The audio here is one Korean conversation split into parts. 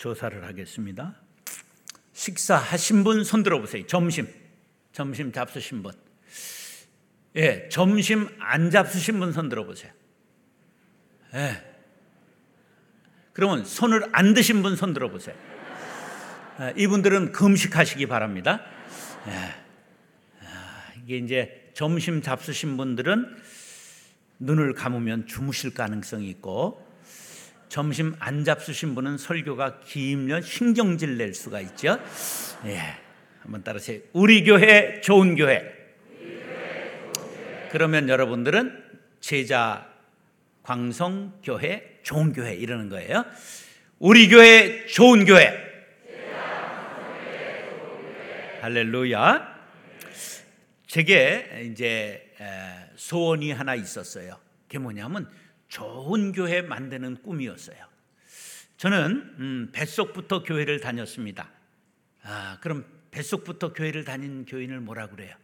조사를 하겠습니다. 식사하신 분 손 들어 보세요. 점심. 점심 잡수신 분. 예, 점심 안 잡수신 분 손 들어 보세요. 예. 그러면 손을 안 드신 분 손 들어 보세요. 예, 이분들은 금식하시기 바랍니다. 예. 아, 이게 이제 점심 잡수신 분들은 눈을 감으면 주무실 가능성이 있고 점심 안 잡수신 분은 설교가 길면 신경질 낼 수가 있죠. 예. 한번 따라하세요. 우리 교회 좋은 교회. 그러면 여러분들은 제자 광성 교회 좋은 교회 이러는 거예요. 우리 교회 좋은 교회. 할렐루야. 제게 이제 소원이 하나 있었어요. 그게 뭐냐면 좋은 교회 만드는 꿈이었어요. 저는 음, 뱃속부터 교회를 다녔습니다. 아, 그럼 뱃속부터 교회를 다닌 교인을 뭐라 그래요?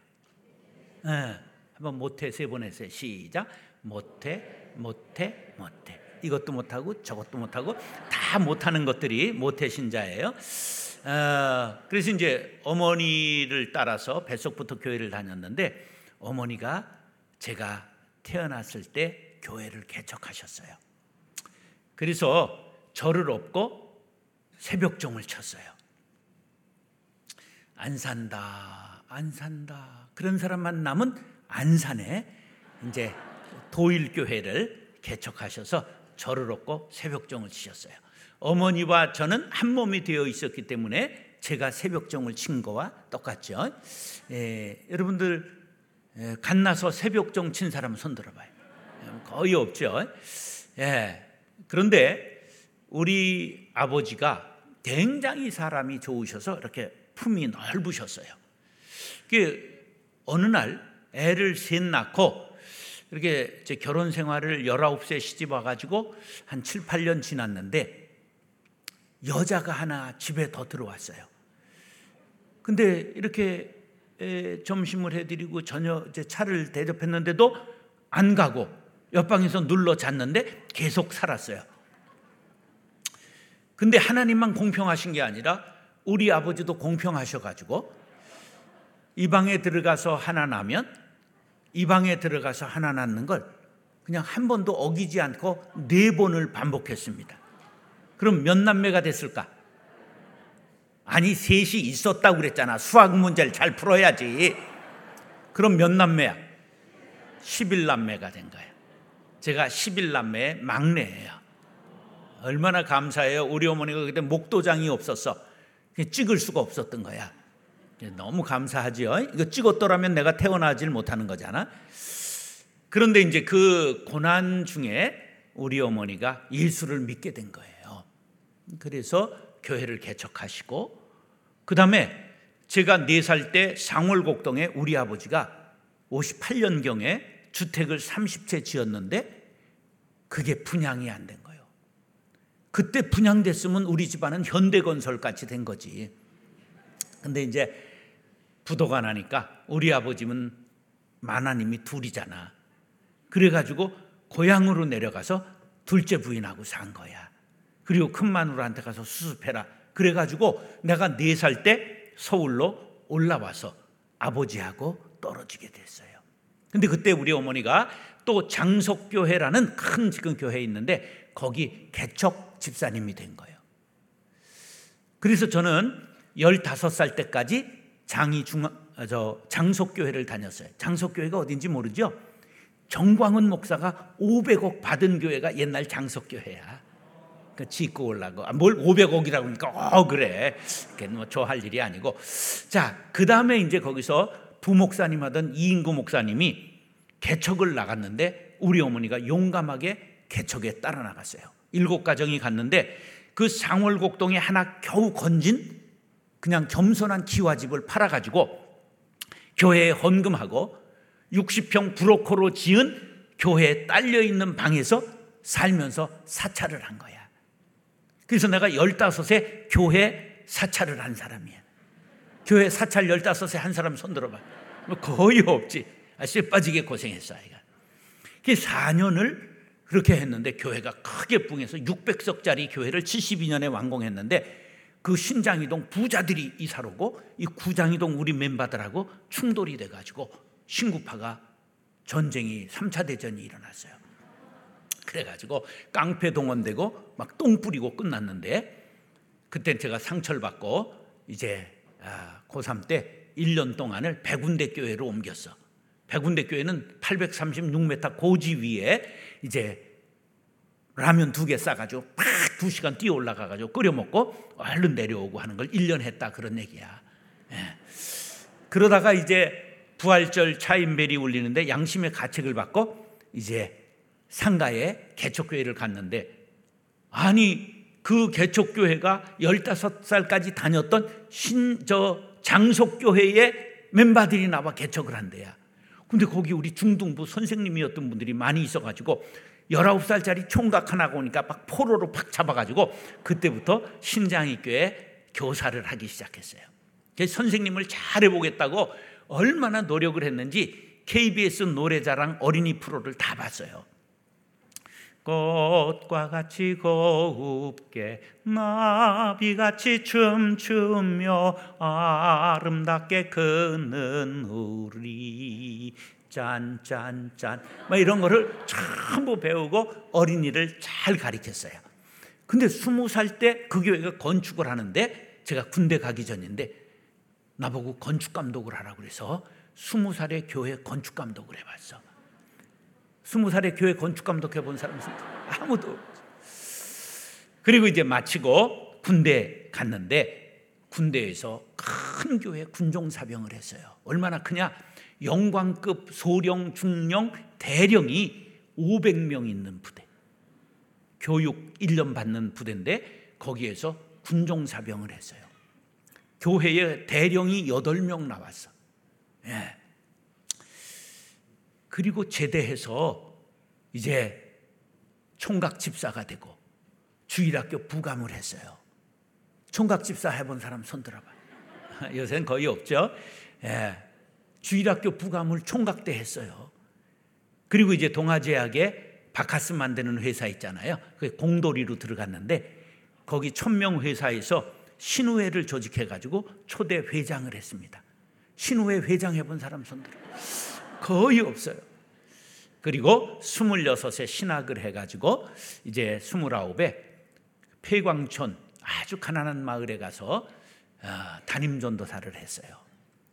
네, 한번 못해 세 번 했어요. 시작. 못해, 못해, 못해. 이것도 못하고 저것도 못하고 다 못하는 것들이 모태 신자예요. 어, 그래서 이제 어머니를 따라서 뱃속부터 교회를 다녔는데 어머니가 제가 태어났을 때 교회를 개척하셨어요. 그래서 저를 업고 새벽종을 쳤어요. 안 산다, 안 산다. 그런 사람만 남은 안산에 이제 도일교회를 개척하셔서 저를 얻고 새벽종을 치셨어요. 어머니와 저는 한 몸이 되어 있었기 때문에 제가 새벽종을 친 거와 똑같죠. 예, 여러분들 예, 갓나서 새벽종 친 사람 손 들어봐요. 거의 없죠. 예, 그런데 우리 아버지가 굉장히 사람이 좋으셔서 이렇게 품이 넓으셨어요. 그 어느 날 애를 셋 낳고 이렇게 결혼 생활을 19세 시집 와가지고 한 7, 8년 지났는데 여자가 하나 집에 더 들어왔어요. 근데 이렇게 점심을 해드리고 저녁 차를 대접했는데도 안 가고 옆방에서 눌러 잤는데 계속 살았어요. 근데 하나님만 공평하신 게 아니라 우리 아버지도 공평하셔가지고 이 방에 들어가서 하나 나면 이 방에 들어가서 하나 낳는 걸 그냥 한 번도 어기지 않고 네 번을 반복했습니다. 그럼 몇 남매가 됐을까? 아니 셋이 있었다고 그랬잖아. 수학 문제를 잘 풀어야지. 그럼 몇 남매야? 11남매가 된 거예요. 제가 11남매의 막내예요. 얼마나 감사해요. 우리 어머니가 그때 목도장이 없었어. 찍을 수가 없었던 거야. 너무 감사하지요. 이거 찍었더라면 내가 태어나질 못하는 거잖아. 그런데 이제 그 고난 중에 우리 어머니가 예수를 믿게 된 거예요. 그래서 교회를 개척하시고 그 다음에 제가 4살 때 상월곡동에 우리 아버지가 58년경에 주택을 30채 지었는데 그게 분양이 안 된 거예요. 그때 분양됐으면 우리 집안은 현대건설 같이 된 거지. 근데 이제 부도가 나니까 우리 아버지는 마나님이 둘이잖아. 그래가지고 고향으로 내려가서 둘째 부인하고 산 거야. 그리고 큰 마누라한테 가서 수습해라. 그래가지고 내가 네 살 때 서울로 올라와서 아버지하고 떨어지게 됐어요. 근데 그때 우리 어머니가 또 장석교회라는 큰 지금 교회 있는데 거기 개척 집사님이 된 거예요. 그래서 저는 15살 때까지 장이 중저 아, 장속교회를 다녔어요. 장속교회가 어딘지 모르죠? 정광훈 목사가 500억 받은 교회가 옛날 장속교회야. 그 짓고 올라고 아, 뭘 500억이라고 하니까 어 그래. 그뭐 좋아할 일이 아니고. 자, 그다음에 이제 거기서 부목사님 하던 이인구 목사님이 개척을 나갔는데 우리 어머니가 용감하게 개척에 따라 나갔어요. 일곱 가정이 갔는데 그 상월곡동에 하나 겨우 건진 그냥 겸손한 기와집을 팔아가지고 교회에 헌금하고 60평 브로커로 지은 교회에 딸려 있는 방에서 살면서 사찰을 한 거야. 그래서 내가 15세 교회 사찰을 한 사람이야. 교회 사찰 15세 한 사람 손 들어봐. 뭐 거의 없지. 아, 쎄 빠지게 고생했어, 아이가. 그 4년을 그렇게 했는데 교회가 크게 붕해서 600석짜리 교회를 72년에 완공했는데 그 신장이동 부자들이 이사를 오고 이 구장이동 우리 멤버들하고 충돌이 돼 가지고 신구파가 전쟁이 3차 대전이 일어났어요. 그래 가지고 깡패 동원되고 막 똥 뿌리고 끝났는데 그때 제가 상처를 받고 이제 아, 고3 때 1년 동안을 백운대 교회로 옮겼어. 백운대 교회는 836m 고지 위에 이제 라면 두 개 싸가지고 팍두 시간 뛰어 올라가가지고 끓여 먹고 얼른 내려오고 하는 걸 1년 했다 그런 얘기야. 예. 그러다가 이제 부활절 차인벨이 울리는데 양심의 가책을 받고 이제 상가에 개척교회를 갔는데 아니 그 개척교회가 15살까지 다녔던 신 저 장속교회의 멤버들이 나와 개척을 한대야. 근데 거기 우리 중등부 선생님이었던 분들이 많이 있어가지고 19살짜리 총각 하나가 오니까 막 포로로 팍 잡아가지고 그때부터 신장이교회 교사를 하기 시작했어요. 선생님을 잘 해보겠다고 얼마나 노력을 했는지 KBS 노래자랑 어린이 프로를 다 봤어요. 꽃과 같이 곱게 나비같이 춤추며 아름답게 걷는 우리 짠짠짠 막 이런 거를 전부 배우고 어린이를 잘 가르쳤어요. 근데 스무 살 때 그 교회가 건축을 하는데 제가 군대 가기 전인데 나보고 건축 감독을 하라고 그래서 스무 살에 교회 건축 감독을 해봤어. 스무 살에 교회 건축 감독 해 본 사람은 아무도. 그리고 이제 마치고 군대 갔는데 군대에서 큰 교회 군종사병을 했어요. 얼마나 크냐? 영광급 소령, 중령, 대령이 500명 있는 부대. 교육 1년 받는 부대인데 거기에서 군종사병을 했어요. 교회에 대령이 8명 나왔어. 예. 그리고 제대해서 이제 총각 집사가 되고 주일학교 부감을 했어요. 총각 집사 해본 사람 손 들어봐. 요새는 거의 없죠. 예. 주일학교 부감을 총각대 했어요. 그리고 이제 동아제약에 바카스 만드는 회사 있잖아요. 그 공돌이로 들어갔는데 거기 천명 회사에서 신우회를 조직해 가지고 초대 회장을 했습니다. 신우회 회장 해본 사람 손들어. 거의 없어요. 그리고 26에 신학을 해가지고 이제 29에 폐광촌 아주 가난한 마을에 가서 아, 담임 전도사를 했어요.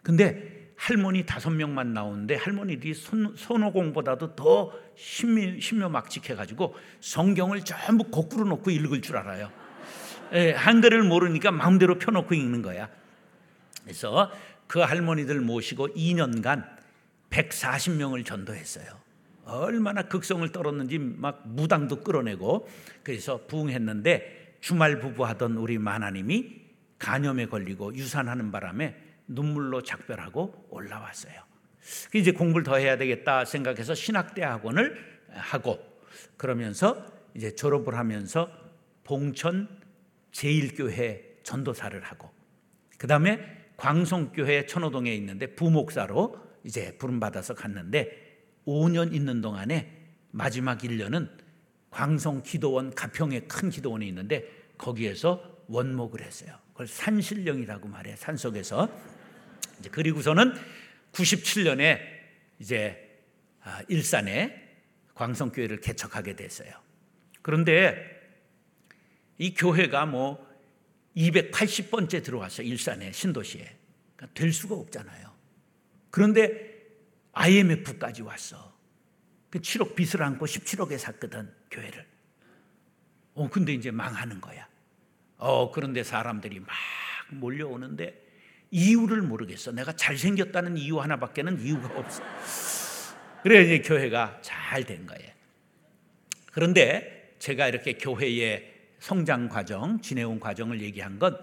근데 할머니 다섯 명만 나오는데 할머니들이 손, 손오공보다도 더 신묘, 신묘막직해가지고 성경을 전부 거꾸로 놓고 읽을 줄 알아요. 예, 한글을 모르니까 마음대로 펴놓고 읽는 거야. 그래서 그 할머니들 모시고 2년간 140명을 전도했어요. 얼마나 극성을 떨었는지 막 무당도 끌어내고 그래서 부흥했는데 주말 부부하던 우리 마나님이 간염에 걸리고 유산하는 바람에 눈물로 작별하고 올라왔어요. 이제 공부를 더 해야 되겠다 생각해서 신학대 학원을 하고 그러면서 이제 졸업을 하면서 봉천 제일교회 전도사를 하고 그 다음에 광성교회 천호동에 있는데 부목사로 이제 부름받아서 갔는데 5년 있는 동안에 마지막 1년은 광성 기도원 가평에 큰 기도원이 있는데 거기에서 원목을 했어요. 그걸 산신령이라고 말해 산속에서 이제 그리고서는 97년에 이제 아, 일산에 광성교회를 개척하게 됐어요. 그런데 이 교회가 뭐 280번째 들어왔어요. 일산에 신도시에. 그러니까 될 수가 없잖아요. 그런데 IMF까지 왔어. 그 7억 빚을 안고 17억에 샀거든 교회를. 어 근데 이제 망하는 거야. 어 그런데 사람들이 막 몰려오는데 이유를 모르겠어. 내가 잘생겼다는 이유 하나밖에는 이유가 없어. 그래 이제 교회가 잘 된 거예요. 그런데 제가 이렇게 교회의 성장 과정, 지내온 과정을 얘기한 건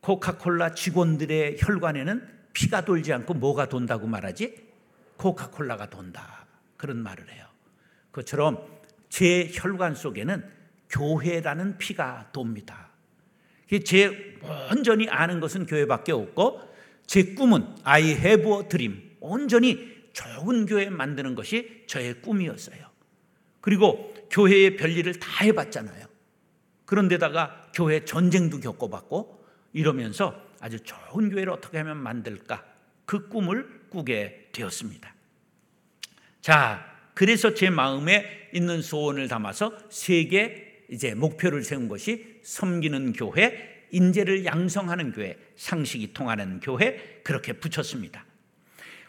코카콜라 직원들의 혈관에는 피가 돌지 않고 뭐가 돈다고 말하지? 코카콜라가 돈다. 그런 말을 해요. 그처럼 제 혈관 속에는 교회라는 피가 돕니다. 제 온전히 아는 것은 교회밖에 없고 제 꿈은 I have dream. 온전히 좋은 교회 만드는 것이 저의 꿈이었어요. 그리고 교회의 별일을 다 해봤잖아요. 그런데다가 교회 전쟁도 겪어봤고 이러면서 아주 좋은 교회를 어떻게 하면 만들까 그 꿈을 꾸게 되었습니다. 자, 그래서 제 마음에 있는 소원을 담아서 세계 이제 목표를 세운 것이 섬기는 교회, 인재를 양성하는 교회, 상식이 통하는 교회 그렇게 붙였습니다.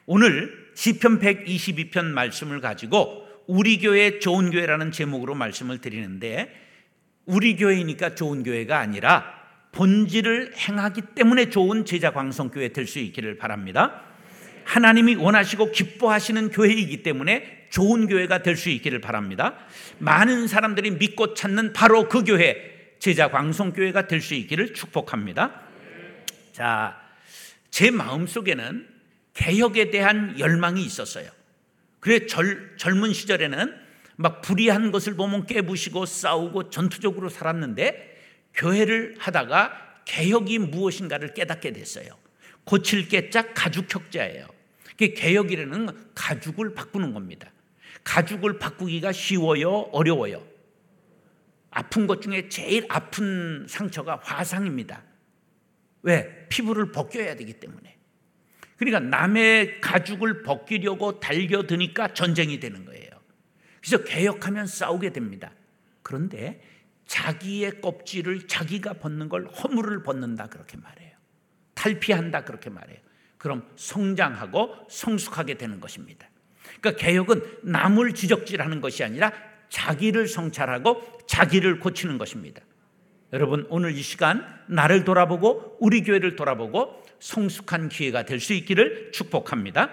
오늘 시편 122편 말씀을 가지고 우리 교회 좋은 교회라는 제목으로 말씀을 드리는데 우리 교회니까 좋은 교회가 아니라 본질을 행하기 때문에 좋은 제자 광성 교회 될 수 있기를 바랍니다. 하나님이 원하시고 기뻐하시는 교회이기 때문에 좋은 교회가 될 수 있기를 바랍니다. 많은 사람들이 믿고 찾는 바로 그 교회, 제자 광성교회가 될 수 있기를 축복합니다. 자, 제 마음 속에는 개혁에 대한 열망이 있었어요. 그래 젊, 젊은 시절에는 막 불의한 것을 보면 깨부시고 싸우고 전투적으로 살았는데 교회를 하다가 개혁이 무엇인가를 깨닫게 됐어요. 고칠 깨짝 가죽 혁자예요. 개혁이라는 가죽을 바꾸는 겁니다. 가죽을 바꾸기가 쉬워요, 어려워요. 아픈 것 중에 제일 아픈 상처가 화상입니다. 왜? 피부를 벗겨야 되기 때문에. 그러니까 남의 가죽을 벗기려고 달겨드니까 전쟁이 되는 거예요. 그래서 개혁하면 싸우게 됩니다. 그런데 자기의 껍질을 자기가 벗는 걸 허물을 벗는다 그렇게 말해요. 탈피한다 그렇게 말해요. 그럼 성장하고 성숙하게 되는 것입니다. 그러니까 개혁은 남을 지적질하는 것이 아니라 자기를 성찰하고 자기를 고치는 것입니다. 여러분 오늘 이 시간 나를 돌아보고 우리 교회를 돌아보고 성숙한 기회가 될 수 있기를 축복합니다.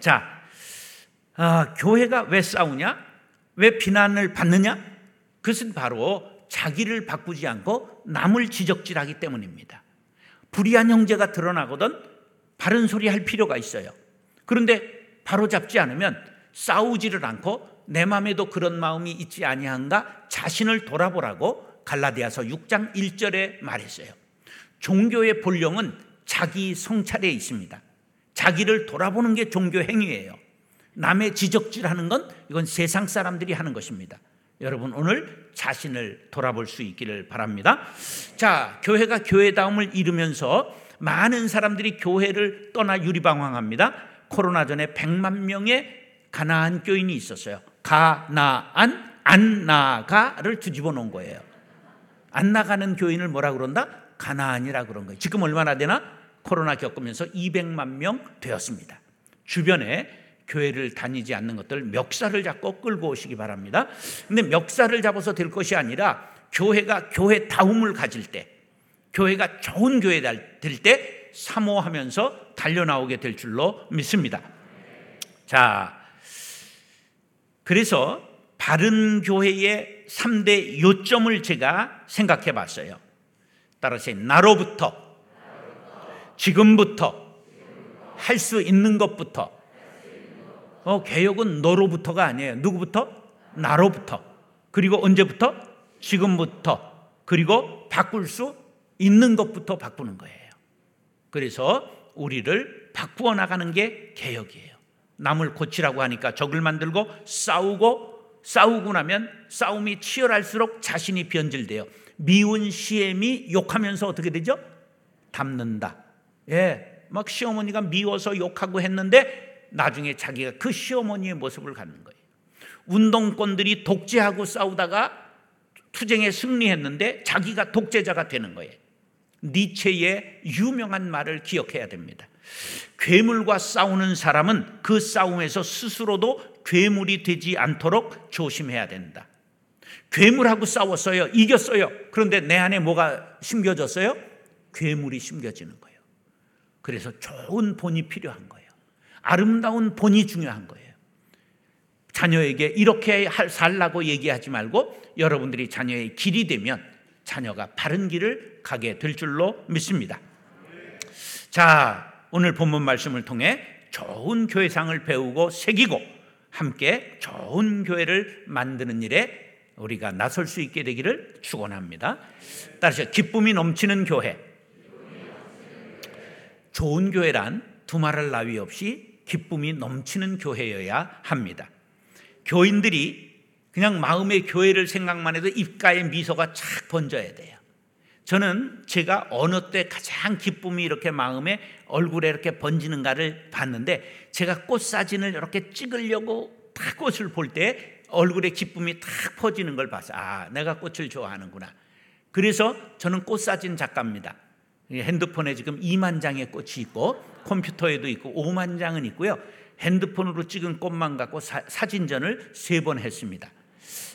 자, 아, 교회가 왜 싸우냐? 왜 비난을 받느냐? 그것은 바로 자기를 바꾸지 않고 남을 지적질하기 때문입니다. 불의한 형제가 드러나거든 바른 소리 할 필요가 있어요. 그런데 바로 잡지 않으면 싸우지를 않고 내 마음에도 그런 마음이 있지 아니한가 자신을 돌아보라고 갈라디아서 6장 1절에 말했어요. 종교의 본령은 자기 성찰에 있습니다. 자기를 돌아보는 게 종교 행위예요. 남의 지적질하는 건 이건 세상 사람들이 하는 것입니다. 여러분 오늘 자신을 돌아볼 수 있기를 바랍니다. 자, 교회가 교회다움을 이루면서 많은 사람들이 교회를 떠나 유리방황합니다. 코로나 전에 100만 명의 가나안 교인이 있었어요. 가나안 안 나가를 뒤집어 놓은 거예요. 안 나가는 교인을 뭐라 그런다? 가나안이라 그런 거예요. 지금 얼마나 되나? 코로나 겪으면서 200만 명 되었습니다. 주변에 교회를 다니지 않는 것들 멱살을 잡고 끌고 오시기 바랍니다. 근데 멱살을 잡아서 될 것이 아니라 교회가 교회 다움을 가질 때 교회가 좋은 교회 될 때 사모하면서 달려나오게 될 줄로 믿습니다. 자, 그래서 바른 교회의 3대 요점을 제가 생각해 봤어요. 따라서 나로부터, 지금부터, 할 수 있는 것부터. 어, 개혁은 너로부터가 아니에요. 누구부터? 나로부터. 그리고 언제부터? 지금부터. 그리고 바꿀 수 있는 것부터 바꾸는 거예요. 그래서 우리를 바꾸어 나가는 게 개혁이에요. 남을 고치라고 하니까 적을 만들고 싸우고 싸우고 나면 싸움이 치열할수록 자신이 변질돼요. 미운 시엠이 욕하면서 어떻게 되죠? 담는다. 예. 막 시어머니가 미워서 욕하고 했는데 나중에 자기가 그 시어머니의 모습을 갖는 거예요. 운동권들이 독재하고 싸우다가 투쟁에 승리했는데 자기가 독재자가 되는 거예요. 니체의 유명한 말을 기억해야 됩니다. 괴물과 싸우는 사람은 그 싸움에서 스스로도 괴물이 되지 않도록 조심해야 된다. 괴물하고 싸웠어요. 이겼어요. 그런데 내 안에 뭐가 심겨졌어요? 괴물이 심겨지는 거예요. 그래서 좋은 본이 필요한 거예요. 아름다운 본이 중요한 거예요. 자녀에게 이렇게 살라고 얘기하지 말고 여러분들이 자녀의 길이 되면 자녀가 바른 길을 가게 될 줄로 믿습니다. 자, 오늘 본문 말씀을 통해 좋은 교회상을 배우고 새기고 함께 좋은 교회를 만드는 일에 우리가 나설 수 있게 되기를 축원합니다. 따라서 기쁨이 넘치는 교회. 좋은 교회란 두말할 나위 없이 기쁨이 넘치는 교회여야 합니다. 교인들이 그냥 마음의 교회를 생각만 해도 입가에 미소가 착 번져야 돼요. 저는 제가 어느 때 가장 기쁨이 이렇게 마음에 얼굴에 이렇게 번지는가를 봤는데 제가 꽃 사진을 이렇게 찍으려고 딱 꽃을 볼 때 얼굴에 기쁨이 탁 퍼지는 걸 봐서 아 내가 꽃을 좋아하는구나. 그래서 저는 꽃 사진 작가입니다. 핸드폰에 지금 2만 장의 꽃이 있고 컴퓨터에도 있고 5만 장은 있고요. 핸드폰으로 찍은 꽃만 갖고 사, 진전을 세 번 했습니다.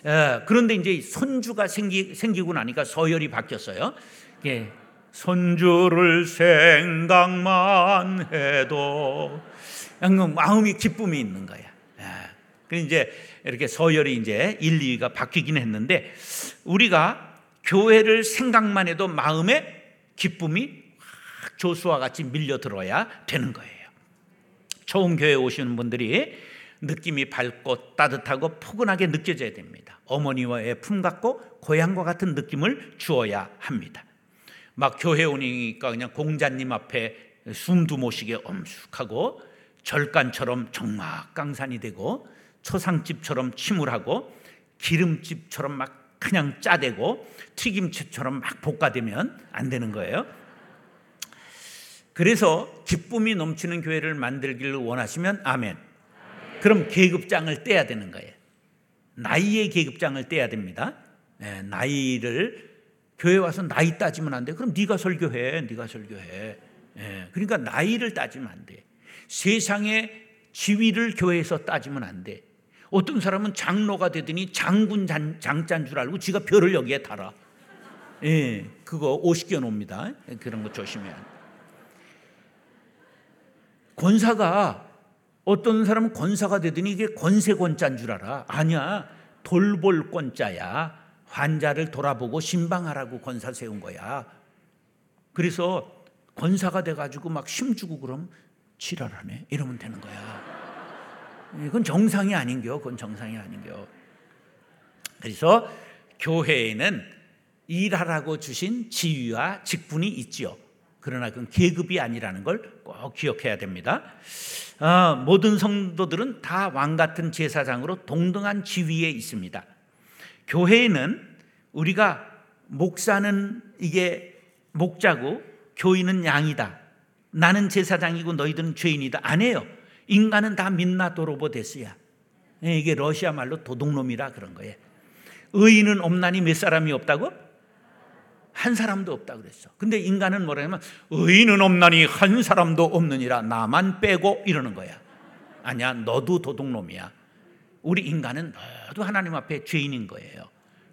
에, 그런데 이제 손주가 생기, 생기고 나니까 서열이 바뀌었어요. 예, 손주를 생각만 해도 마음이 기쁨이 있는 거야. 그 이제 이렇게 서열이 이제 1, 2위가 바뀌긴 했는데 우리가 교회를 생각만 해도 마음에 기쁨이 조수와 같이 밀려 들어야 되는 거예요. 처음 교회 오시는 분들이 느낌이 밝고 따뜻하고 포근하게 느껴져야 됩니다. 어머니와의 품 같고 고향과 같은 느낌을 주어야 합니다. 막 교회 오니까 그냥 공자님 앞에 숨도 못 쉬게 엄숙하고 절간처럼 정막 강산이 되고 초상집처럼 침울하고 기름집처럼 막 그냥 짜대고 튀김치처럼 막 볶아대면 안 되는 거예요. 그래서 기쁨이 넘치는 교회를 만들기를 원하시면 아멘. 그럼 계급장을 떼야 되는 거예요. 나이의 계급장을 떼야 됩니다. 네, 나이를 교회 와서 나이 따지면 안 돼. 그럼 네가 설교해, 네가 설교해. 네, 그러니까 나이를 따지면 안 돼. 세상의 지위를 교회에서 따지면 안 돼. 어떤 사람은 장로가 되더니 장군 장, 장자인 줄 알고 지가 별을 여기에 달아. 예, 그거 50개 놉니다. 그런 거 조심해야 돼. 권사가 어떤 사람은 권사가 되더니 이게 권세권자인 줄 알아. 아니야. 돌볼 권자야. 환자를 돌아보고 신방하라고 권사 세운 거야. 그래서 권사가 돼가지고 막 힘주고 그럼 지랄하네. 이러면 되는 거야. 그건 정상이 아닌겨. 그건 정상이 아닌겨. 그래서 교회에는 일하라고 주신 지위와 직분이 있지요. 그러나 그건 계급이 아니라는 걸 꼭 기억해야 됩니다. 아, 모든 성도들은 다 왕 같은 제사장으로 동등한 지위에 있습니다. 교회에는 우리가 목사는 이게 목자고 교인은 양이다. 나는 제사장이고 너희들은 죄인이다. 안 해요. 인간은 다 민나도로보 데스야. 예, 이게 러시아 말로 도둑놈이라 그런 거예요. 의인은 없나니 몇 사람이 없다고? 한 사람도 없다 그랬어. 근데 인간은 뭐라냐면 의인은 없나니 한 사람도 없느니라 나만 빼고 이러는 거야. 아니야, 너도 도둑놈이야. 우리 인간은 너도 하나님 앞에 죄인인 거예요.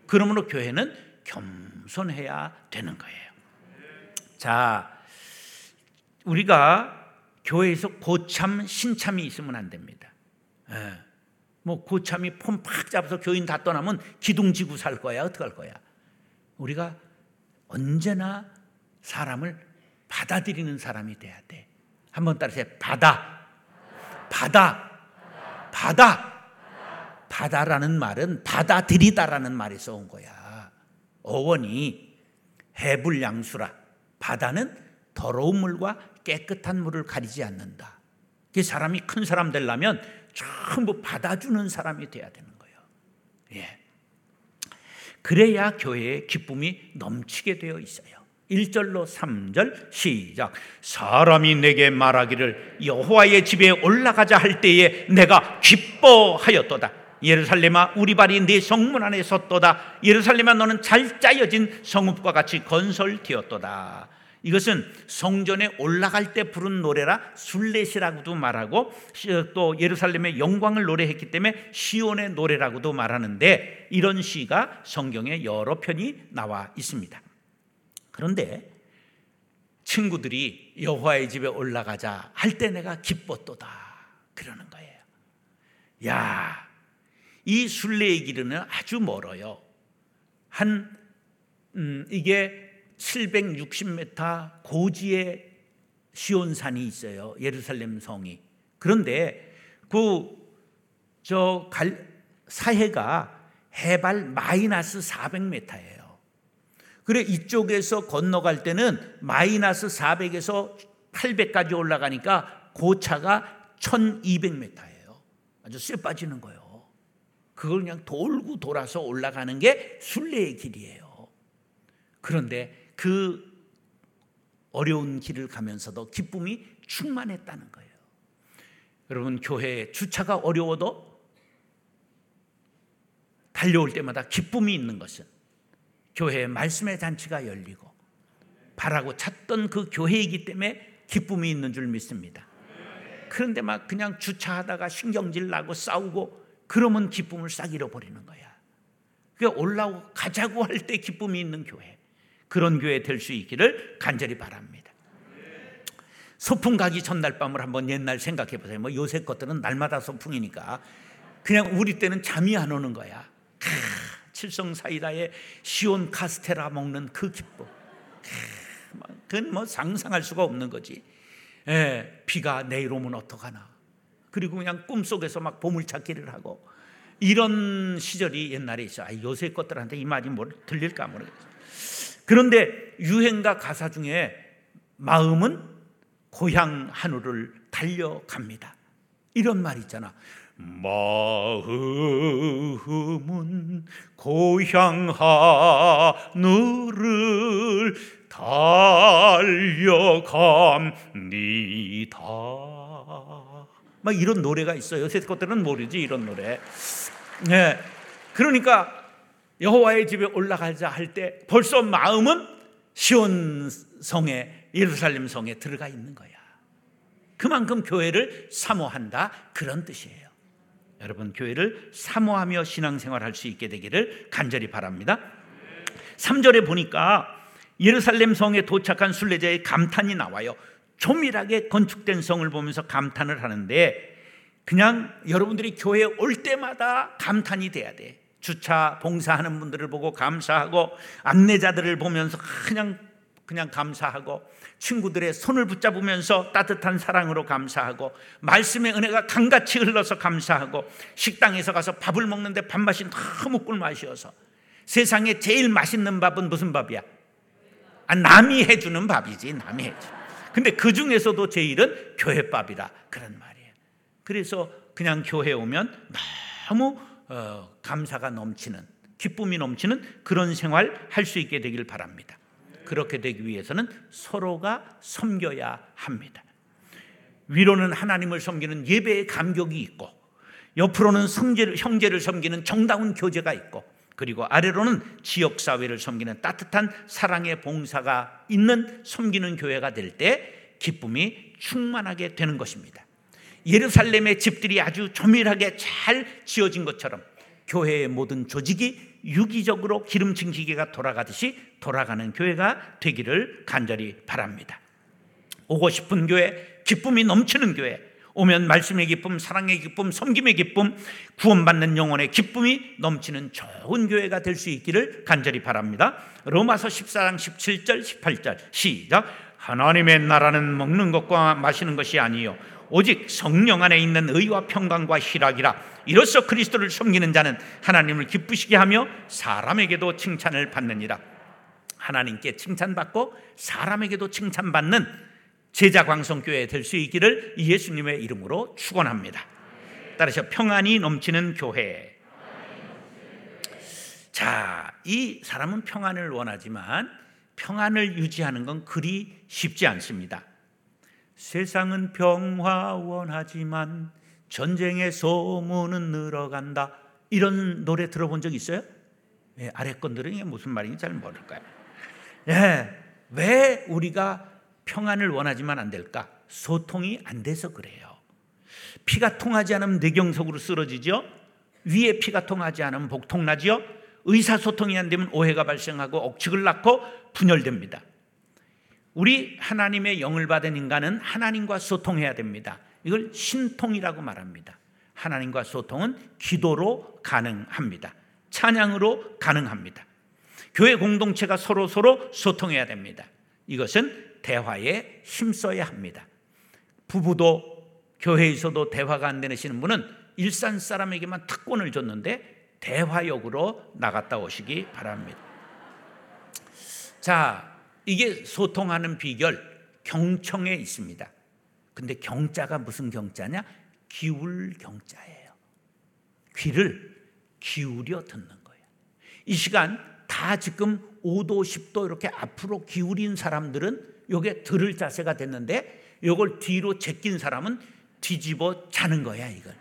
그러므로 교회는 겸손해야 되는 거예요. 자, 우리가 교회에서 고참, 신참이 있으면 안 됩니다. 예. 뭐 고참이 폼 팍 잡아서 교인 다 떠나면 기둥지고 살 거야. 어떡할 거야? 우리가 언제나 사람을 받아들이는 사람이 돼야 돼. 한번 따라서 받아. 받아. 받아. 받아라는 말은 받아들이다라는 말에서 온 거야. 어원이 해불양수라. 바다는 더러운 물과 깨끗한 물을 가리지 않는다. 그 사람이 큰 사람 되려면 전부 받아주는 사람이 돼야 되는 거예요. 예. 그래야 교회에 기쁨이 넘치게 되어 있어요. 1절로 3절 시작. 사람이 내게 말하기를 여호와의 집에 올라가자 할 때에 내가 기뻐하였도다. 예루살렘아 우리 발이 네 성문 안에 섰도다. 예루살렘아 너는 잘 짜여진 성읍과 같이 건설되었도다. 이것은 성전에 올라갈 때 부른 노래라 술렛이라고도 말하고 또 예루살렘의 영광을 노래했기 때문에 시온의 노래라고도 말하는데 이런 시가 성경에 여러 편이 나와 있습니다. 그런데 친구들이 여호와의 집에 올라가자 할 때 내가 기뻤도다 그러는 거예요. 야, 이 순례의 길은 아주 멀어요. 한 음, 이게 760m 고지의 시온산이 있어요. 예루살렘 성이. 그런데 그 저 사해가 해발 마이너스 400m예요. 그래 이쪽에서 건너갈 때는 마이너스 400에서 800까지 올라가니까 고차가 1200m예요. 아주 쎄 빠지는 거예요. 그걸 그냥 돌고 돌아서 올라가는 게 순례의 길이에요. 그런데 그 어려운 길을 가면서도 기쁨이 충만했다는 거예요. 여러분 교회 주차가 어려워도 달려올 때마다 기쁨이 있는 것은 교회에 말씀의 잔치가 열리고 바라고 찾던 그 교회이기 때문에 기쁨이 있는 줄 믿습니다. 그런데 막 그냥 주차하다가 신경질 나고 싸우고 그러면 기쁨을 싹 잃어버리는 거야. 그 올라오고 가자고 할 때 기쁨이 있는 교회. 그런 교회 될 수 있기를 간절히 바랍니다. 소풍 가기 전날 밤을 한번 옛날 생각해 보세요. 뭐 요새 것들은 날마다 소풍이니까 그냥 우리 때는 잠이 안 오는 거야. 칠성 사이다에 시온 카스테라 먹는 그 기쁨. 그건 뭐 상상할 수가 없는 거지. 예, 비가 내일 오면 어떡하나. 그리고 그냥 꿈속에서 막 보물찾기를 하고 이런 시절이 옛날에 있어. 아, 요새 것들한테 이 말이 뭘 들릴까 모르겠어. 그런데 유행가 가사 중에 마음은 고향 하늘을 달려갑니다. 이런 말 있잖아. 마음은 고향 하늘을 달려갑니다. 막 이런 노래가 있어요. 요새 것들은 모르지 이런 노래. 네. 그러니까 여호와의 집에 올라가자 할 때 벌써 마음은 시온 성에 예루살렘 성에 들어가 있는 거야. 그만큼 교회를 사모한다 그런 뜻이에요. 여러분 교회를 사모하며 신앙생활할 수 있게 되기를 간절히 바랍니다. 3절에 보니까 예루살렘 성에 도착한 순례자의 감탄이 나와요. 조밀하게 건축된 성을 보면서 감탄을 하는데 그냥 여러분들이 교회에 올 때마다 감탄이 돼야 돼. 주차 봉사하는 분들을 보고 감사하고 안내자들을 보면서 그냥 그냥 감사하고 친구들의 손을 붙잡으면서 따뜻한 사랑으로 감사하고 말씀의 은혜가 강같이 흘러서 감사하고 식당에서 가서 밥을 먹는데 밥맛이 너무 꿀맛이어서 세상에 제일 맛있는 밥은 무슨 밥이야? 아, 남이 해주는 밥이지 남이 해주. 근데 그 중에서도 제일은 교회밥이라 그런 말이에요. 그래서 그냥 교회 오면 너무 어, 감사가 넘치는 기쁨이 넘치는 그런 생활 할 수 있게 되길 바랍니다. 그렇게 되기 위해서는 서로가 섬겨야 합니다. 위로는 하나님을 섬기는 예배의 감격이 있고 옆으로는 성제를, 형제를 섬기는 정다운 교제가 있고 그리고 아래로는 지역 사회를 섬기는 따뜻한 사랑의 봉사가 있는 섬기는 교회가 될 때 기쁨이 충만하게 되는 것입니다. 예루살렘의 집들이 아주 조밀하게 잘 지어진 것처럼 교회의 모든 조직이 유기적으로 기름진 기계가 돌아가듯이 돌아가는 교회가 되기를 간절히 바랍니다. 오고 싶은 교회, 기쁨이 넘치는 교회, 오면 말씀의 기쁨, 사랑의 기쁨, 섬김의 기쁨, 구원받는 영혼의 기쁨이 넘치는 좋은 교회가 될 수 있기를 간절히 바랍니다. 로마서 14장 17절, 18절 시작. 하나님의 나라는 먹는 것과 마시는 것이 아니요 오직 성령 안에 있는 의와 평강과 희락이라 이로써 그리스도를 섬기는 자는 하나님을 기쁘시게 하며 사람에게도 칭찬을 받느니라 하나님께 칭찬받고 사람에게도 칭찬받는 제자 광성 교회 될 수 있기를 예수님의 이름으로 축원합니다. 따라서 평안이 넘치는 교회. 자, 이 사람은 평안을 원하지만 평안을 유지하는 건 그리 쉽지 않습니다. 세상은 평화 원하지만 전쟁의 소문은 늘어간다. 이런 노래 들어본 적 있어요? 네, 아래 건들은 이게 무슨 말인지 잘 모를까요? 네, 왜 우리가 평안을 원하지만 안 될까? 소통이 안 돼서 그래요. 피가 통하지 않으면 뇌경색으로 쓰러지죠. 위에 피가 통하지 않으면 복통 나지요. 의사소통이 안 되면 오해가 발생하고 억측을 낳고 분열됩니다. 우리 하나님의 영을 받은 인간은 하나님과 소통해야 됩니다. 이걸 신통이라고 말합니다. 하나님과 소통은 기도로 가능합니다. 찬양으로 가능합니다. 교회 공동체가 서로 서로 소통해야 됩니다. 이것은 대화에 힘써야 합니다. 부부도 교회에서도 대화가 안 되시는 분은 일산 사람에게만 특권을 줬는데 대화역으로 나갔다 오시기 바랍니다. 자, 이게 소통하는 비결 경청에 있습니다. 근데 경자가 무슨 경자냐? 기울 경자예요. 귀를 기울여 듣는 거예요. 이 시간 다 지금 5도 10도 이렇게 앞으로 기울인 사람들은 요게 들을 자세가 됐는데 요걸 뒤로 제낀 사람은 뒤집어 자는 거야 이걸.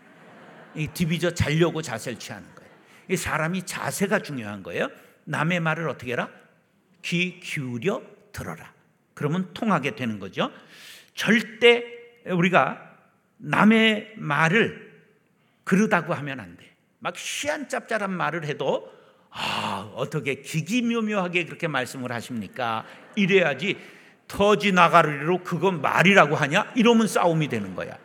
이 디비져 자려고 자세를 취하는 거예요. 이 사람이 자세가 중요한 거예요. 남의 말을 어떻게 해라? 귀 기울여 들어라. 그러면 통하게 되는 거죠. 절대 우리가 남의 말을 그러다고 하면 안 돼. 막 시한짭짤한 말을 해도 아, 어떻게 기기묘묘하게 그렇게 말씀을 하십니까? 이래야지 터지 나가리로 그건 말이라고 하냐? 이러면 싸움이 되는 거야.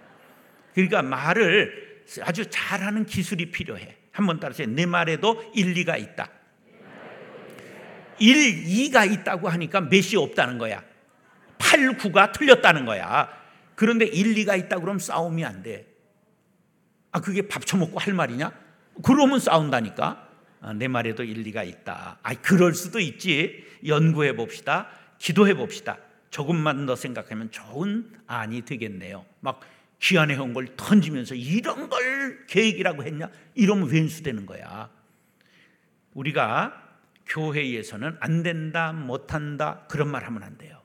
그러니까 말을 아주 잘하는 기술이 필요해. 한번 따라서 내 말에도 일리가 있다. 일, 이가 있다고 하니까 몇이 없다는 거야. 8, 9가 틀렸다는 거야. 그런데 일리가 있다 그러면 싸움이 안 돼. 아, 그게 밥 처먹고 할 말이냐? 그러면 싸운다니까. 아, 내 말에도 일리가 있다. 아, 그럴 수도 있지. 연구해 봅시다. 기도해 봅시다. 조금만 더 생각하면 좋은 안이 되겠네요. 막 귀한에 온 걸 던지면서 이런 걸 계획이라고 했냐? 이러면 왼수되는 거야. 우리가 교회에서는 안 된다, 못 한다 그런 말 하면 안 돼요.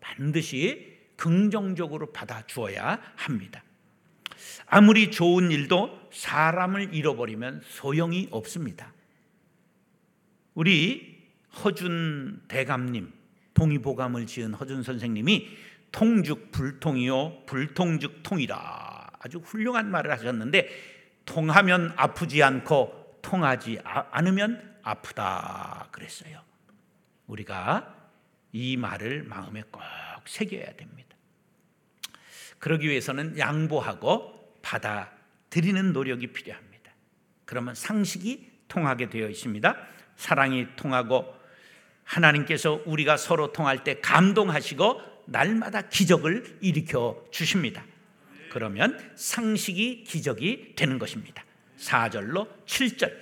반드시 긍정적으로 받아 주어야 합니다. 아무리 좋은 일도 사람을 잃어버리면 소용이 없습니다. 우리 허준 대감님, 동의보감을 지은 허준 선생님이 통죽 불통이요, 불통죽 통이라 아주 훌륭한 말을 하셨는데 통하면 아프지 않고 통하지 아, 않으면 아프다 그랬어요. 우리가 이 말을 마음에 꼭 새겨야 됩니다. 그러기 위해서는 양보하고 받아들이는 노력이 필요합니다. 그러면 상식이 통하게 되어 있습니다. 사랑이 통하고 하나님께서 우리가 서로 통할 때 감동하시고 날마다 기적을 일으켜 주십니다. 그러면 상식이 기적이 되는 것입니다. 4절로 7절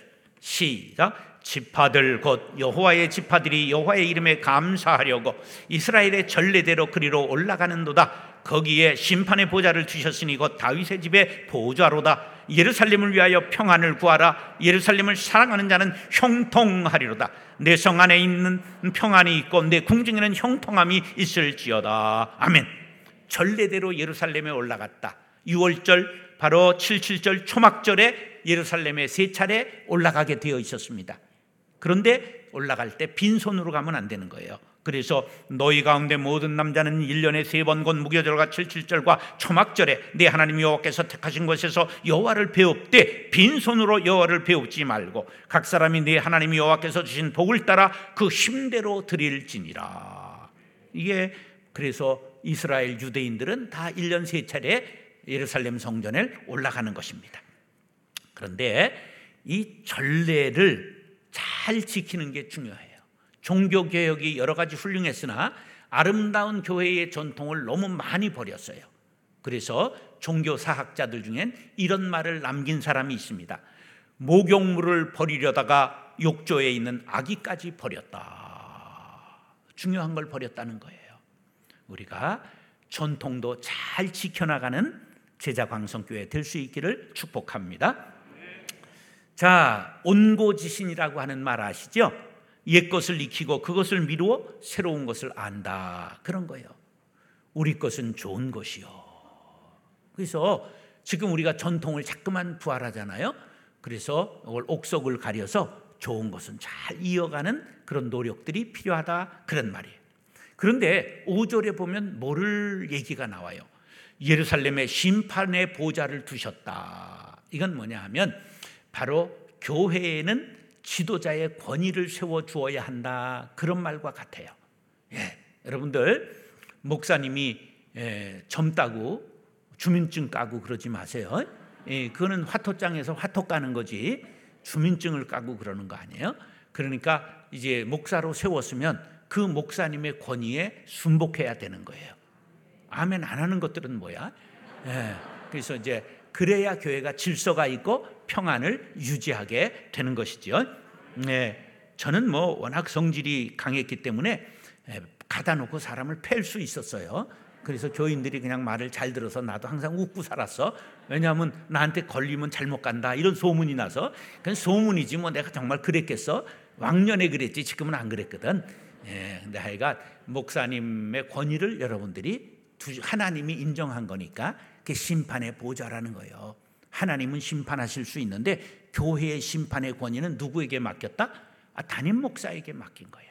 시작 지파들 곧 여호와의 지파들이 여호와의 이름에 감사하려고 이스라엘의 전례대로 그리로 올라가는도다. 거기에 심판의 보좌를 두셨으니 곧 다윗의 집의 보좌로다. 예루살렘을 위하여 평안을 구하라. 예루살렘을 사랑하는 자는 형통하리로다. 내 성 안에 있는 평안이 있고 내 궁중에는 형통함이 있을지어다. 아멘. 전례대로 예루살렘에 올라갔다. 6월절 바로 77절 초막절에 예루살렘에 세 차례 올라가게 되어 있었습니다. 그런데 올라갈 때 빈손으로 가면 안 되는 거예요. 그래서 너희 가운데 모든 남자는 1년에 세 번 곧 무교절과 77절과 초막절에 내 하나님 여호와께서 택하신 곳에서 여호와를 배웁되 빈손으로 여호와를 배웁지 말고 각 사람이 내 하나님 여호와께서 주신 복을 따라 그 힘대로 드릴지니라. 이게 그래서 이스라엘 유대인들은 다 1년 세 차례 예루살렘 성전에 올라가는 것입니다. 그런데 이 전례를 잘 지키는 게 중요해요. 종교 개혁이 여러 가지 훌륭했으나 아름다운 교회의 전통을 너무 많이 버렸어요. 그래서 종교 사학자들 중엔 이런 말을 남긴 사람이 있습니다. 목욕물을 버리려다가 욕조에 있는 아기까지 버렸다. 중요한 걸 버렸다는 거예요. 우리가 전통도 잘 지켜나가는 제자 광성교회 될 수 있기를 축복합니다. 자, 온고지신이라고 하는 말 아시죠? 옛 것을 익히고 그것을 미루어 새로운 것을 안다. 그런 거예요. 우리 것은 좋은 것이요. 그래서 지금 우리가 전통을 자꾸만 부활하잖아요. 그래서 옥석을 가려서 좋은 것은 잘 이어가는 그런 노력들이 필요하다. 그런 말이에요. 그런데 5절에 보면 뭐를 얘기가 나와요. 예루살렘에 심판의 보좌를 두셨다. 이건 뭐냐 하면 바로 교회에는 지도자의 권위를 세워 주어야 한다. 그런 말과 같아요. 예, 여러분들 목사님이 예, 젊다고 주민증 까고 그러지 마세요. 예, 그거는 화토장에서 화토 까는 거지 주민증을 까고 그러는 거 아니에요? 그러니까 이제 목사로 세웠으면 그 목사님의 권위에 순복해야 되는 거예요. 아멘 안 하는 것들은 뭐야? 예, 그래서 이제 그래야 교회가 질서가 있고 평안을 유지하게 되는 것이죠. 네, 저는 뭐 워낙 성질이 강했기 때문에 가다 놓고 사람을 팰 수 있었어요. 그래서 교인들이 그냥 말을 잘 들어서 나도 항상 웃고 살았어. 왜냐하면 나한테 걸리면 잘못 간다 이런 소문이 나서 그건 소문이지 뭐 내가 정말 그랬겠어. 왕년에 그랬지 지금은 안 그랬거든. 예, 근데 하여간 목사님의 권위를 여러분들이 하나님이 인정한 거니까 그 심판의 보좌라는 거예요. 하나님은 심판하실 수 있는데 교회의 심판의 권위는 누구에게 맡겼다? 아, 담임 목사에게 맡긴 거야.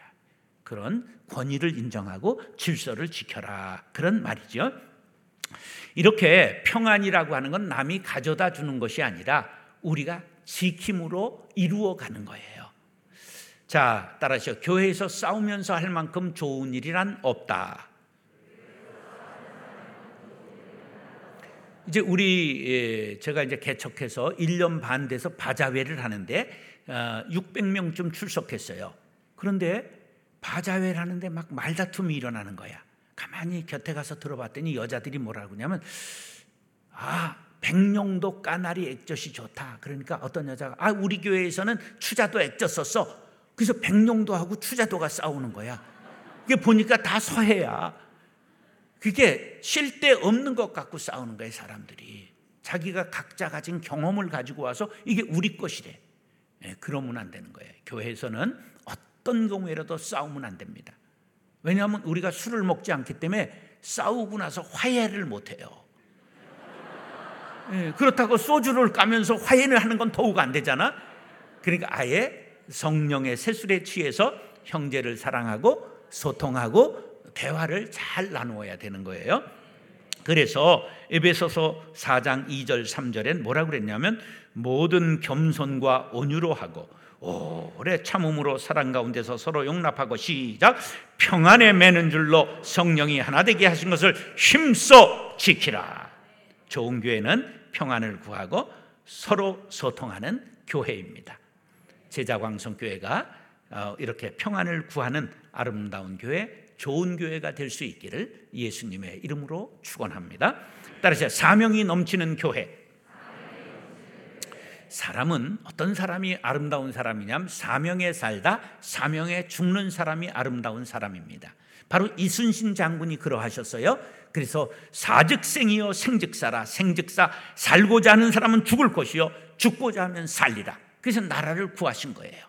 그런 권위를 인정하고 질서를 지켜라. 그런 말이죠. 이렇게 평안이라고 하는 건 남이 가져다 주는 것이 아니라 우리가 지킴으로 이루어 가는 거예요. 자, 따라서 교회에서 싸우면서 할 만큼 좋은 일이란 없다. 이제 우리 예, 제가 이제 개척해서 1년 반 돼서 바자회를 하는데 600명쯤 어, 출석했어요. 그런데 바자회를 하는데 막 말다툼이 일어나는 거야. 가만히 곁에 가서 들어봤더니 여자들이 뭐라고 하냐면 아 백령도 까나리 액젓이 좋다. 그러니까 어떤 여자가 아 우리 교회에서는 추자도 액젓 썼어. 그래서 백령도하고 추자도가 싸우는 거야. 이게 보니까 다 서해야. 그게 쓸데 없는 것 갖고 싸우는 거예요, 사람들이. 자기가 각자 가진 경험을 가지고 와서 이게 우리 것이래. 네, 그러면 안 되는 거예요. 교회에서는 어떤 경우에라도 싸우면 안 됩니다. 왜냐하면 우리가 술을 먹지 않기 때문에 싸우고 나서 화해를 못 해요. 네, 그렇다고 소주를 까면서 화해를 하는 건 더욱 안 되잖아. 그러니까 아예 성령의 세술에 취해서 형제를 사랑하고 소통하고 대화를 잘 나누어야 되는 거예요. 그래서 에베소서 4장 2절 3절엔 뭐라 그랬냐면 모든 겸손과 온유로 하고 오래 참음으로 사랑 가운데서 서로 용납하고 시작 평안에 매는 줄로 성령이 하나 되게 하신 것을 힘써 지키라. 좋은 교회는 평안을 구하고 서로 소통하는 교회입니다. 제자광성교회가 어, 이렇게 평안을 구하는 아름다운 교회 좋은 교회가 될 수 있기를 예수님의 이름으로 축원합니다. 따라서 사명이 넘치는 교회. 사람은 어떤 사람이 아름다운 사람이냐면 사명에 살다 사명에 죽는 사람이 아름다운 사람입니다. 바로 이순신 장군이 그러하셨어요. 그래서 사즉생이요 생즉사라 생즉사 살고자 하는 사람은 죽을 것이요 죽고자 하면 살리라. 그래서 나라를 구하신 거예요.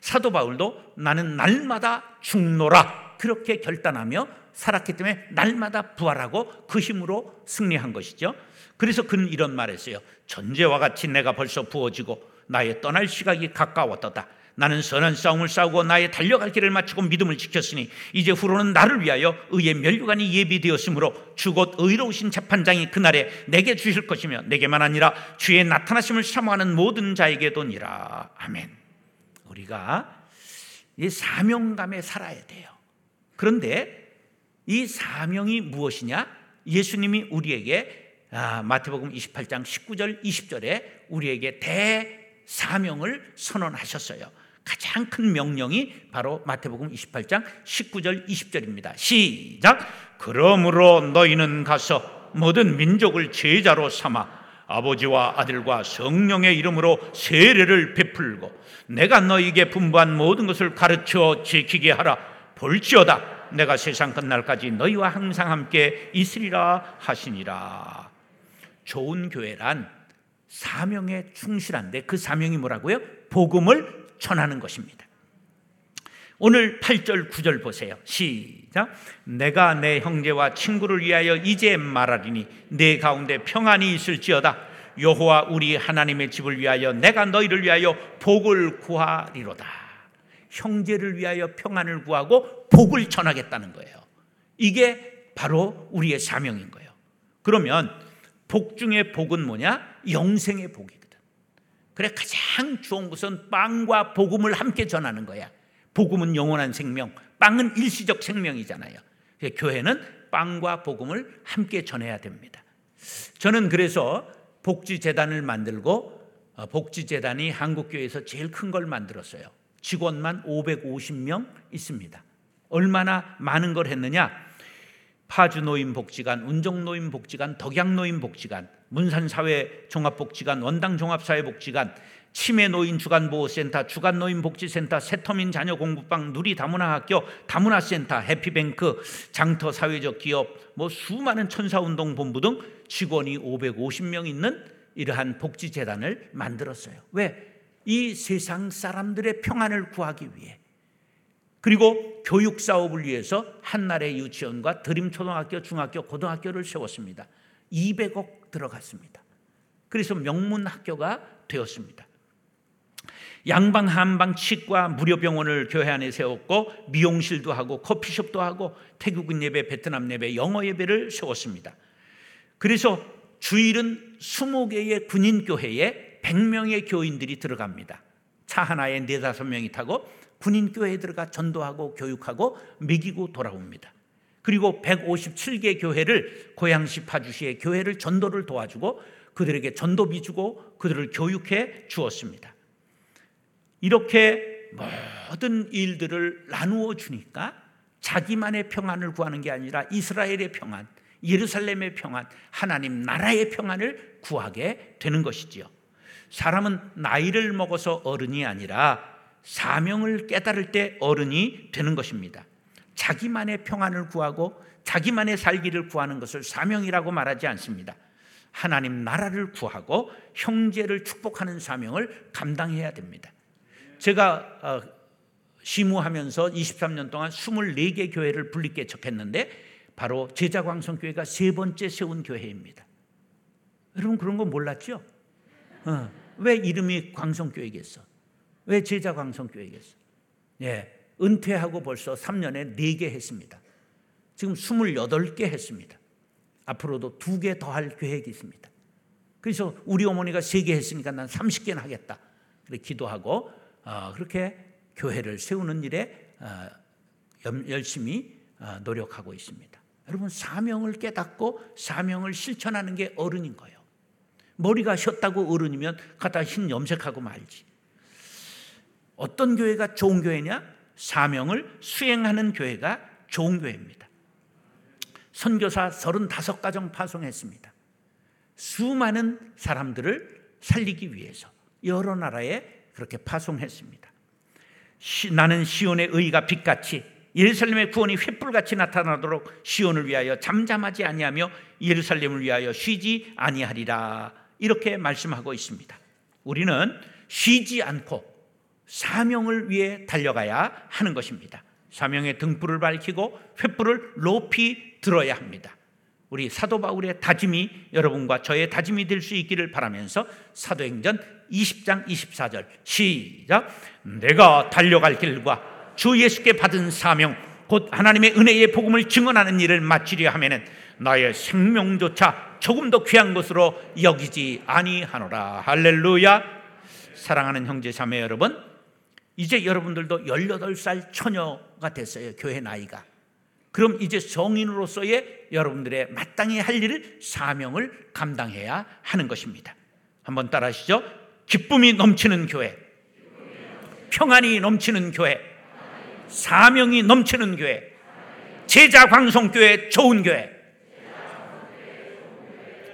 사도 바울도 나는 날마다 죽노라 그렇게 결단하며 살았기 때문에 날마다 부활하고 그 힘으로 승리한 것이죠. 그래서 그는 이런 말했어요. 전제와 같이 내가 벌써 부어지고 나의 떠날 시각이 가까웠다. 나는 선한 싸움을 싸우고 나의 달려갈 길을 마치고 믿음을 지켰으니 이제 후로는 나를 위하여 의의 멸류관이 예비되었으므로 주곧 의로우신 재판장이 그날에 내게 주실 것이며 내게만 아니라 주의 나타나심을 사모하는 모든 자에게도니라. 아멘. 우리가 이 사명감에 살아야 돼요. 그런데 이 사명이 무엇이냐? 예수님이 우리에게 아, 마태복음 28장 19절 20절에 우리에게 대사명을 선언하셨어요. 가장 큰 명령이 바로 마태복음 28장 19절 20절입니다. 시작. 그러므로 너희는 가서 모든 민족을 제자로 삼아 아버지와 아들과 성령의 이름으로 세례를 베풀고 내가 너희에게 분부한 모든 것을 가르쳐 지키게 하라. 볼지어다 내가 세상 끝날까지 너희와 항상 함께 있으리라 하시니라. 좋은 교회란 사명에 충실한데 그 사명이 뭐라고요? 복음을 전하는 것입니다. 오늘 8절 9절 보세요. 시작. 내가 내 형제와 친구를 위하여 이제 말하리니 내 가운데 평안이 있을지어다. 여호와 우리 하나님의 집을 위하여 내가 너희를 위하여 복을 구하리로다. 형제를 위하여 평안을 구하고 복을 전하겠다는 거예요. 이게 바로 우리의 사명인 거예요. 그러면 복 중에 복은 뭐냐? 영생의 복이거든. 그래 가장 좋은 것은 빵과 복음을 함께 전하는 거야. 복음은 영원한 생명, 빵은 일시적 생명이잖아요. 교회는 빵과 복음을 함께 전해야 됩니다. 저는 그래서 복지재단을 만들고 어, 복지재단이 한국교회에서 제일 큰 걸 만들었어요. 직원만 550명 있습니다. 얼마나 많은 걸 했느냐? 파주 노인 복지관, 운정 노인 복지관, 덕양 노인 복지관, 문산 사회 종합 복지관, 원당 종합 사회 복지관, 치매 노인 주간 보호센터, 주간 노인 복지센터, 새터민 자녀 공부방, 누리 다문화 학교, 다문화 센터, 해피뱅크, 장터 사회적 기업, 뭐 수많은 천사 운동 본부 등 직원이 550명 있는 이러한 복지 재단을 만들었어요. 왜? 이 세상 사람들의 평안을 구하기 위해. 그리고 교육 사업을 위해서 한나라의 유치원과 드림 초등학교, 중학교, 고등학교를 세웠습니다. 200억 들어갔습니다. 그래서 명문 학교가 되었습니다. 양방 한방 치과 무료 병원을 교회 안에 세웠고 미용실도 하고 커피숍도 하고 태국인 예배, 베트남 예배, 영어 예배를 세웠습니다. 그래서 주일은 20개의 군인 교회에 100명의 교인들이 들어갑니다. 차 하나에 4, 5명이 타고 군인 교회에 들어가 전도하고 교육하고 먹이고 돌아옵니다. 그리고 157개 교회를 고양시 파주시의 교회를 전도를 도와주고 그들에게 전도비 주고 그들을 교육해 주었습니다. 이렇게 모든 일들을 나누어 주니까 자기만의 평안을 구하는 게 아니라 이스라엘의 평안, 예루살렘의 평안, 하나님 나라의 평안을 구하게 되는 것이지요. 사람은 나이를 먹어서 어른이 아니라 사명을 깨달을 때 어른이 되는 것입니다. 자기만의 평안을 구하고 자기만의 살기를 구하는 것을 사명이라고 말하지 않습니다. 하나님 나라를 구하고 형제를 축복하는 사명을 감당해야 됩니다. 제가 어, 시무하면서 23년 동안 24개 교회를 분립개척했는데 바로 제자광성교회가 세 번째 세운 교회입니다. 여러분 그런 거 몰랐죠? 어, 왜 이름이 광성교회겠어? 왜 제자 광성교회겠어? 예, 은퇴하고 벌써 3년에 4개 했습니다. 지금 28개 했습니다. 앞으로도 2개 더 할 계획이 있습니다. 그래서 우리 어머니가 3개 했으니까 난 30개는 하겠다. 그래 기도하고 어, 그렇게 교회를 세우는 일에 어, 열심히 어, 노력하고 있습니다. 여러분 사명을 깨닫고 사명을 실천하는 게 어른인 거예요. 머리가 쉬었다고 어른이면 갖다 흰 염색하고 말지. 어떤 교회가 좋은 교회냐? 사명을 수행하는 교회가 좋은 교회입니다. 선교사 35가정 파송했습니다. 수많은 사람들을 살리기 위해서 여러 나라에 그렇게 파송했습니다. 시, 나는 시온의 의가 빛같이 예루살렘의 구원이 횃불같이 나타나도록 시온을 위하여 잠잠하지 아니하며 예루살렘을 위하여 쉬지 아니하리라 이렇게 말씀하고 있습니다. 우리는 쉬지 않고 사명을 위해 달려가야 하는 것입니다. 사명의 등불을 밝히고 횃불을 높이 들어야 합니다. 우리 사도 바울의 다짐이 여러분과 저의 다짐이 될 수 있기를 바라면서 사도행전 20장 24절 시작 내가 달려갈 길과 주 예수께 받은 사명 곧 하나님의 은혜의 복음을 증언하는 일을 마치려 하면은 나의 생명조차 조금 더 귀한 것으로 여기지 아니하노라. 할렐루야. 사랑하는 형제 자매 여러분 이제 여러분들도 18살 처녀가 됐어요 교회 나이가. 그럼 이제 성인으로서의 여러분들의 마땅히 할 일을 사명을 감당해야 하는 것입니다. 한번 따라하시죠. 기쁨이 넘치는 교회 평안이 넘치는 교회 사명이 넘치는 교회, 제자 광성교회 좋은 교회.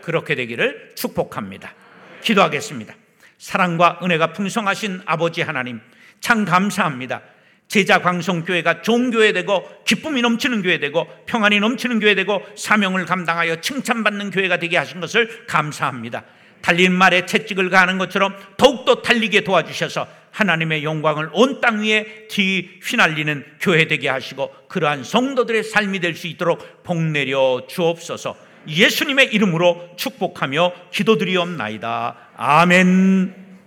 그렇게 되기를 축복합니다. 기도하겠습니다. 사랑과 은혜가 풍성하신 아버지 하나님, 참 감사합니다. 제자 광성교회가 좋은 교회 되고 기쁨이 넘치는 교회 되고 평안이 넘치는 교회 되고 사명을 감당하여 칭찬받는 교회가 되게 하신 것을 감사합니다. 달린 말에 채찍을 가하는 것처럼 더욱더 달리게 도와주셔서 하나님의 영광을 온 땅 위에 뒤 휘날리는 교회 되게 하시고 그러한 성도들의 삶이 될 수 있도록 복 내려 주옵소서 예수님의 이름으로 축복하며 기도드리옵나이다. 아멘.